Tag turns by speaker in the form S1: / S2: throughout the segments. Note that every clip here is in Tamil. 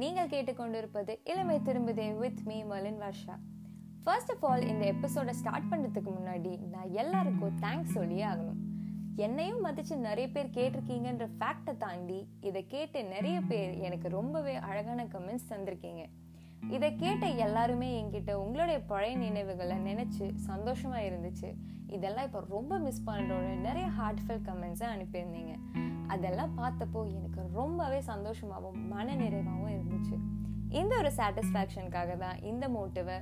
S1: நீங்கள் கேட்டுக்கொண்டிருப்பது இளமை திரும்புதே with me Malin Varsha first of all இந்த எபிசோடை ஸ்டார்ட் பண்ணுறதுக்கு முன்னாடி நான் எல்லாருக்கும் தேங்க்ஸ் சொல்லியே ஆகணும். என்னையும் மதித்து நிறைய பேர் கேட்டிருக்கீங்கன்ற ஃபேக்டை தாண்டி இதை கேட்டு நிறைய பேர் எனக்கு ரொம்பவே அழகான கமெண்ட்ஸ் தந்திருக்கீங்க. இதை கேட்ட எல்லாருமே என்கிட்ட உங்களுடைய பழைய நினைவுகளை நினைச்சு சந்தோஷமா இருந்துச்சு. இதெல்லாம் இப்போ ரொம்ப மிஸ் பண்ணுறோட நிறைய ஹார்ட்ஃபெல் கமெண்ட்ஸை அனுப்பியிருந்தீங்க. அதெல்லாம் பார்த்தப்போ எனக்கு ரொம்பவே சந்தோஷமாகவும் மன நிறைவாகவும் இருந்துச்சு. இந்த ஒரு சாட்டிஸ்ஃபேக்ஷனுக்காக தான் இந்த மோட்டிவை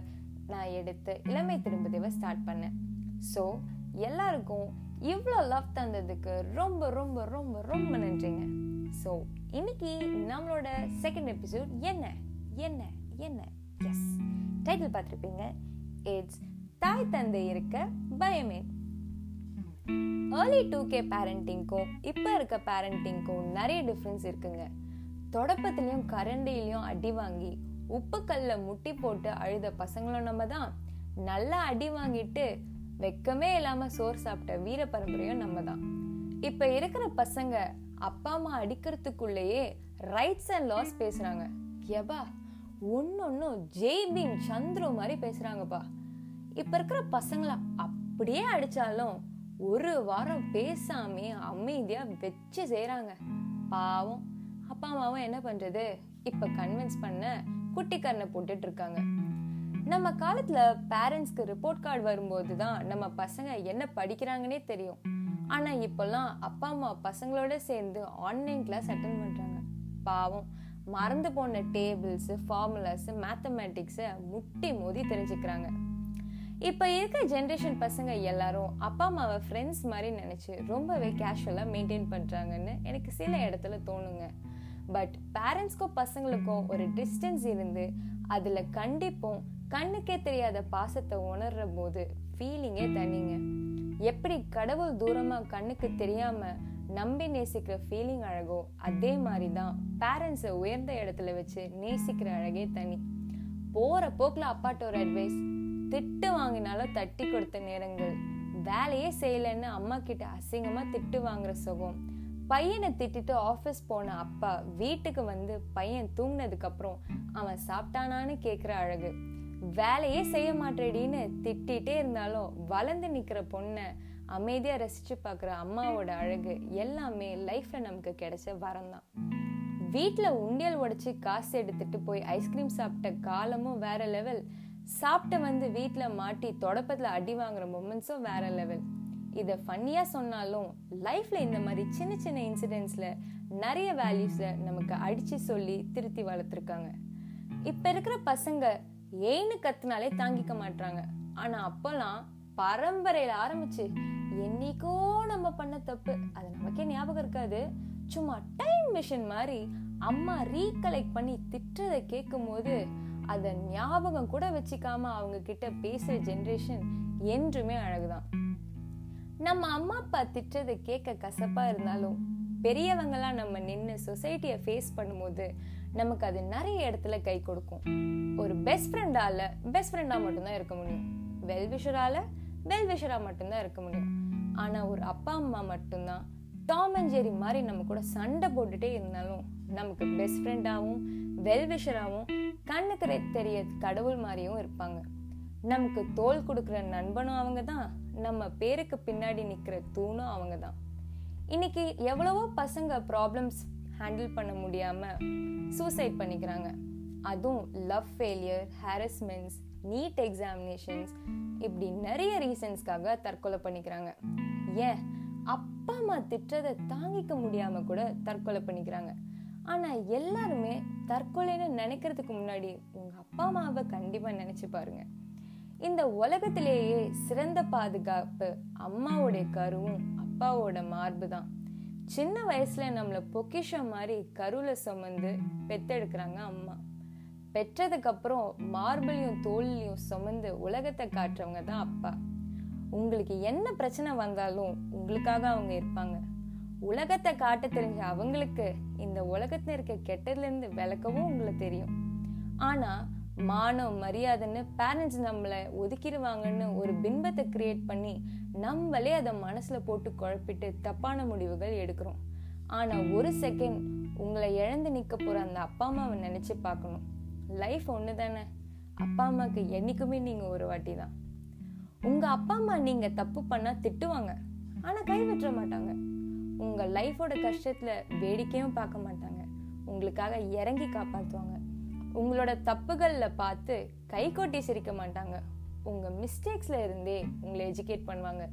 S1: நான் எடுத்து இளமை திரும்பதேவை ஸ்டார்ட் பண்ணேன். ஸோ எல்லாருக்கும் இவ்வளோ லவ் தந்ததுக்கு ரொம்ப ரொம்ப ரொம்ப ரொம்ப நன்றிங்க. ஸோ இன்னைக்கு நம்மளோட செகண்ட் எபிசோட் என்ன? என்ன? என்ன? எஸ் டைட்டில் பார்த்துருப்பீங்க. இட்ஸ் தாய் தந்தை இருக்க பயமே. ஏர்லி டூ கே பேரண்டிங்க்கும் இப்போ இருக்க பேரண்டிங்க்கும் நிறைய டிஃப்ரென்ஸ் இருக்குங்க. தொடப்பத்துலேயும் கரண்டிலையும் அடி வாங்கி உப்புக்கல்ல முட்டி போட்டு அழுத பசங்களும் நம்ம தான். நல்லா அடி வாங்கிட்டு வெக்கமே இல்லாமல் சோறு சாப்பிட்ட வீர பரம்பரையும் நம்ம தான். இப்போ இருக்கிற பசங்க அப்பா அம்மா அடிக்கிறதுக்குள்ளேயே ரைட்ஸ் அண்ட் லாஸ் பேசுகிறாங்க எபா ஒன்னொன்னும் ஜெய்பீம் சந்துரு மாதிரி பேசுறாங்கப்பா. இப்ப இருக்கிற பசங்களை அப்படியே அடிச்சாலும் ஒரு வாரம் பேசாமே அமைதியா வச்சு செய்யறாங்க பாவம். அப்பா அம்மாவும் என்ன பண்றது? இப்ப கன்வின்ஸ் பண்ண குட்டி கண்ணை போட்டுட்டு இருக்காங்க. நம்ம காலத்துல பேரண்ட்ஸ்க்கு ரிப்போர்ட் கார்டு வரும்போது தான் நம்ம பசங்க என்ன படிக்கிறாங்கன்னே தெரியும். ஆனா இப்பெல்லாம் அப்பா அம்மா பசங்களோட சேர்ந்து ஆன்லைன் கிளாஸ் அட்டன் பண்றாங்க. பாவம். மறந்து போன டேபிள்ஸு ஃபார்முலாஸு மேத்தமேட்டிக்ஸை முட்டி மோதி தெரிஞ்சுக்கிறாங்க. இப்போ இருக்க ஜென்ரேஷன் பசங்க எல்லாரும் அப்பா அம்மாவை ஃப்ரெண்ட்ஸ் மாதிரி நினச்சி ரொம்பவே கேஷுவலாக மெயின்டைன் பண்ணுறாங்கன்னு எனக்கு சில இடத்துல தோணுங்க. பட் பேரண்ட்ஸ்க்கும் பசங்களுக்கும் ஒரு டிஸ்டன்ஸ் இருந்து அதில் கண்டிப்பும் கண்ணுக்கே தெரியாத பாசத்தை உணர்ற போது ஃபீலிங்கே தனிங்க. எப்படி கடவுள் தூரமாக கண்ணுக்கு தெரியாமல் நம்பி நேசிக்கிற ஃபீலிங் அழகோ அதே மாதிரி தான் பேரண்ட்ஸை உயர்ந்த இடத்துல வச்சு நேசிக்கிற அழகே தனி. போகிற போக்கில் அப்பாட்ட ஒரு அட்வைஸ் திட்டு வாங்கினாலும் தட்டி கொடுத்த நேரங்கள் வேலையே செய்யலைன்னு அம்மா கிட்ட அசிங்கமா திட்டு வாங்குற சுகம். பையனை திட்டிட்டு ஆஃபீஸ் போன அப்பா வீட்டுக்கு வந்து பையன் தூங்கினதுக்கு அப்புறம் அவன் சாப்பிட்டானான்னு கேட்குற அழகு. வேலையே செய்ய மாட்டேடின்னு திட்டிகிட்டே இருந்தாலும் வளர்ந்து நிற்கிற பொண்ணை அமைதியாக ரசித்து பார்க்குற அம்மாவோட அழகு எல்லாமே லைஃப்பில் நமக்கு கிடைச்ச வரம் தான் வீட்டில் உண்டியல் உடைச்சி காசு எடுத்துட்டு போய் ஐஸ்கிரீம் சாப்பிட்ட காலமும் வேற லெவல் சாப்பிட்ட வந்து வீட்டில் மாட்டி தொடப்பத்தில் அடி வாங்குற மூமெண்ட்ஸும் வேற லெவல் இதை ஃபன்னியாக சொன்னாலும் லைஃப்பில் இந்த மாதிரி சின்ன சின்ன இன்சிடென்ட்ஸில் நிறைய வேல்யூஸை நமக்கு அடித்து சொல்லி திருத்தி வளர்த்துருக்காங்க. இப்போ இருக்கிற பசங்க ஏன்னு கத்துனாலே தாங்கிக்க மாட்டாங்க ஆனால் அப்போல்லாம் பரம்பரையில ஆரம்பிச்சு என்னைக்கோ நம்ம பண்ண தப்பு அது நமக்கே ஞாபகம் இருக்காது. சும்மா டைம் மிஷின் மாதிரி அம்மா ரீகலெக்ட் பண்ணி திட்டுறதை கேட்கும் போது அதை ஞாபகம் கூட வச்சுக்காம அவங்க கிட்ட பேசுற ஜென்ரேஷன் என்றுமே அழகுதான். நம்ம அம்மா அப்பா திட்டதை கேட்க கசப்பா இருந்தாலும் பெரியவங்களாம் நம்ம நின்று சொசைட்டியை ஃபேஸ் பண்ணும்போது நமக்கு அது நிறைய இடத்துல கை கொடுக்கும். ஒரு பெஸ்ட் ஃப்ரெண்டால பெஸ்ட் ஃப்ரெண்டா மட்டும்தான் இருக்க முடியும். வெல்விஷரால வெல்விஷரா மட்டும்தான் இருக்க முடியும். ஆனா ஒரு அப்பா அம்மா மட்டும்தான். டாம் அண்ட் ஜெரி மாதிரி நம்ம கூட சண்டை போட்டுட்டே இருந்தாலும் நமக்கு பெஸ்ட் ஃப்ரெண்டாகவும் வெல் விஷராகவும் கண்ணுக்கு தெரிய கடவுள் மாதிரியும் இருப்பாங்க. நமக்கு தோல் கொடுக்குற நண்பனும் அவங்க தான் நம்ம பேருக்கு பின்னாடி நிற்கிற தூணும் அவங்க தான் இன்னைக்கு எவ்வளவோ பசங்க ப்ராப்ளம்ஸ் ஹேண்டில் பண்ண முடியாம சூசைட் பண்ணிக்கிறாங்க. அதுவும் love failure harassments NEET examinations இப்படி நிறைய ரீசன்ஸ்க்காக தற்கொலை பண்ணிக்கிறாங்க. ஏன்? அப்பா அம்மா திட்டத்தை தாங்கிக்க முடியாம கூட தற்கொலை பண்ணிக்கிறாங்க. ஆனா எல்லாருமே தற்கொலைன்னு நினைக்கிறதுக்கு முன்னாடி உங்க அப்பா அம்மாவை கண்டிப்பா நினைச்சு பாருங்க. இந்த உலகத்திலேயே சிறந்த பாதுகாப்பு அம்மாவுடைய கருவும் அப்பாவோட மார்பு தான். சின்ன வயசுல நம்மள பொக்கிஷம் மாதிரி கருவுல சுமந்து பெத்தெடுக்கிறாங்க அம்மா. பெற்றதுக்கப்புறம் மார்பிளையும் தோல்லையும் சுமந்து உலகத்தை காட்டுறவங்க தான் அப்பா. உங்களுக்கு என்ன பிரச்சனை வந்தாலும் உங்களுக்காக அவங்க இருப்பாங்க. உலகத்தை காட்ட தெரிஞ்ச அவங்களுக்கு இந்த உலகத்துல இருக்க கெட்டதுல இருந்து விளக்கவும் உங்களுக்கு தெரியும். ஆனா மானம் மரியாதைன்னு பேரண்ட்ஸ் நம்மளை ஒதுக்கிடுவாங்கன்னு ஒரு பின்பத்தை கிரியேட் பண்ணி நம்மளே அதை மனசுல போட்டு குழப்பிட்டு தப்பான முடிவுகள் எடுக்கிறோம். ஆனா ஒரு செகண்ட் உங்களை இழந்து நிற்க போகிற அந்த அப்பா அம்மாவை நினைச்சு பார்க்கணும். லைஃப் ஒன்று தானே அப்பா அம்மாவுக்கு என்றைக்குமே நீங்கள் ஒரு வாட்டி தான் உங்கள் அப்பா அம்மா நீங்கள் தப்பு பண்ணால் திட்டுவாங்க. ஆனால் கை விட்டுற மாட்டாங்க உங்கள் லைஃபோட கஷ்டத்தில் வேடிக்கையும் பார்க்க மாட்டாங்க. உங்களுக்காக இறங்கி காப்பாற்றுவாங்க உங்களோட தப்புகளில் பார்த்து கை கொட்டி சிரிக்க மாட்டாங்க. உங்கள் மிஸ்டேக்ஸில் இருந்தே உங்களை எஜுகேட் பண்ணுவாங்க.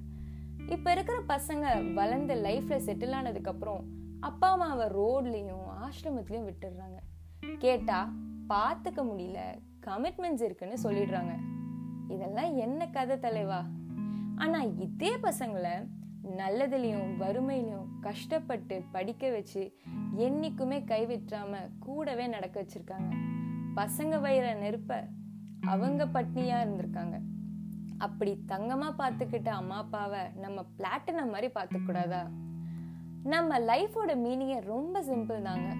S1: இப்போ இருக்கிற பசங்க வளர்ந்து லைஃப்பில் செட்டில் ஆனதுக்கப்புறம் அப்பா அம்மாவை ரோட்லேயும் ஆசிரமத்துலேயும் விட்டுடுறாங்க. கேட்டால் பார்த்துக்க முடியல. கமிட்மெண்ட்ஸ் இருக்குன்னு சொல்லிடுறாங்க. இதெல்லாம் என்ன கதை தலைவா? ஆனா இதே பசங்களை நல்லதுலேயும் வறுமையிலையும் கஷ்டப்பட்டு படிக்க வச்சு என்றைக்குமே கைவிட்டுறாம கூடவே நடக்க வச்சிருக்காங்க. பசங்க வயிற நெருப்ப அவங்க பட்னியா இருந்திருக்காங்க. அப்படி தங்கமா பார்த்துக்கிட்ட அம்மா அப்பாவை நம்ம பிளாட்டினம் மாதிரி பார்த்துக்க கூடாதா? நம்ம லைஃபோட மீனிங்கை ரொம்ப சிம்பிள் தாங்க.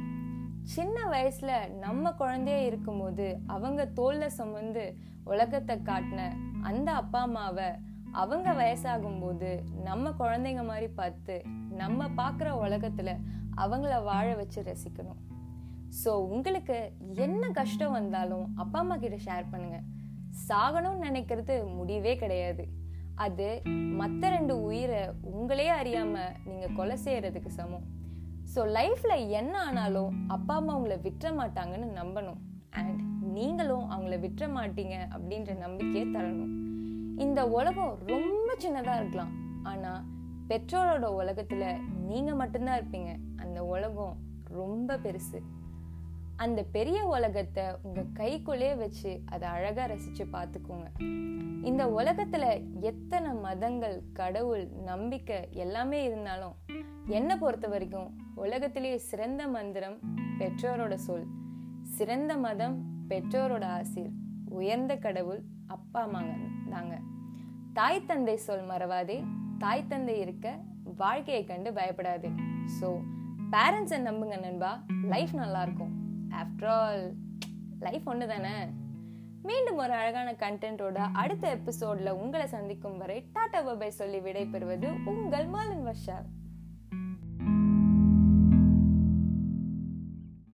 S1: சின்ன வயசுல நம்ம குழந்தைய இருக்கும்போது அவங்க தோல்ல சுமந்து உலகத்தை காட்டின அந்த அப்பா அம்மாவை அவங்க வயசாகும் போது நம்ம குழந்தைங்க மாதிரி பார்த்து நம்ம பார்க்குற உலகத்துல அவங்கள வாழ வச்சு ரசிக்கணும். ஸோ உங்களுக்கு என்ன கஷ்டம் வந்தாலும் அப்பா அம்மா கிட்ட ஷேர் பண்ணுங்க. சாகணும்னு நினைக்கிறது முடிவே கிடையாது. அது மற்ற ரெண்டு உயிரை உங்களே அறியாம நீங்க கொலை செய்யறதுக்கு சமம். ஸோ லைஃப்பில் என்ன ஆனாலும் அப்பா அம்மா உங்களை விட்டுற மாட்டாங்கன்னு நம்பணும். அண்ட் நீங்களும் அவங்கள விட்டுற மாட்டீங்க அப்படின்ற நம்பிக்கையை தரணும். இந்த உலகம் ரொம்ப சின்னதாக இருக்கலாம். ஆனால் பெற்றோரோட உலகத்தில் நீங்கள் மட்டும்தான் இருப்பீங்க. அந்த உலகம் ரொம்ப பெருசு. அந்த பெரிய உலகத்தை உங்கள் கைக்குள்ளேயே வச்சு அதை அழகாக ரசித்து பார்த்துக்கோங்க. இந்த உலகத்தில் எத்தனை மதங்கள் கடவுள் நம்பிக்கை எல்லாமே இருந்தாலும் என்னை பொறுத்த வரைக்கும் உலகத்திலேயே சிறந்த மந்திரம் பெற்றோரோட சொல் சிறந்த மதம் பெற்றோரோட ஆசிர் உயர்ந்த கடவுள் அப்பா அம்மாங்க தாங்க. தாய் தந்தை சொல் மறவாதே தாய் தந்தை இருக்க வாழ்க்கையை கண்டு பயப்படாதே. ஸோ பேரண்ட்ஸை நம்புங்க நண்பா லைஃப் நல்லா இருக்கும். ஆஃப்டர் ஆல் லைஃப் ஒன்று தானே மீண்டும் ஒரு அழகான கண்டென்ட்டோட அடுத்த எபிசோடில் உங்களை சந்திக்கும் வரை டாடா பபாய் சொல்லி விடைபெறுவது உங்கள் மாலன் வர்ஷா.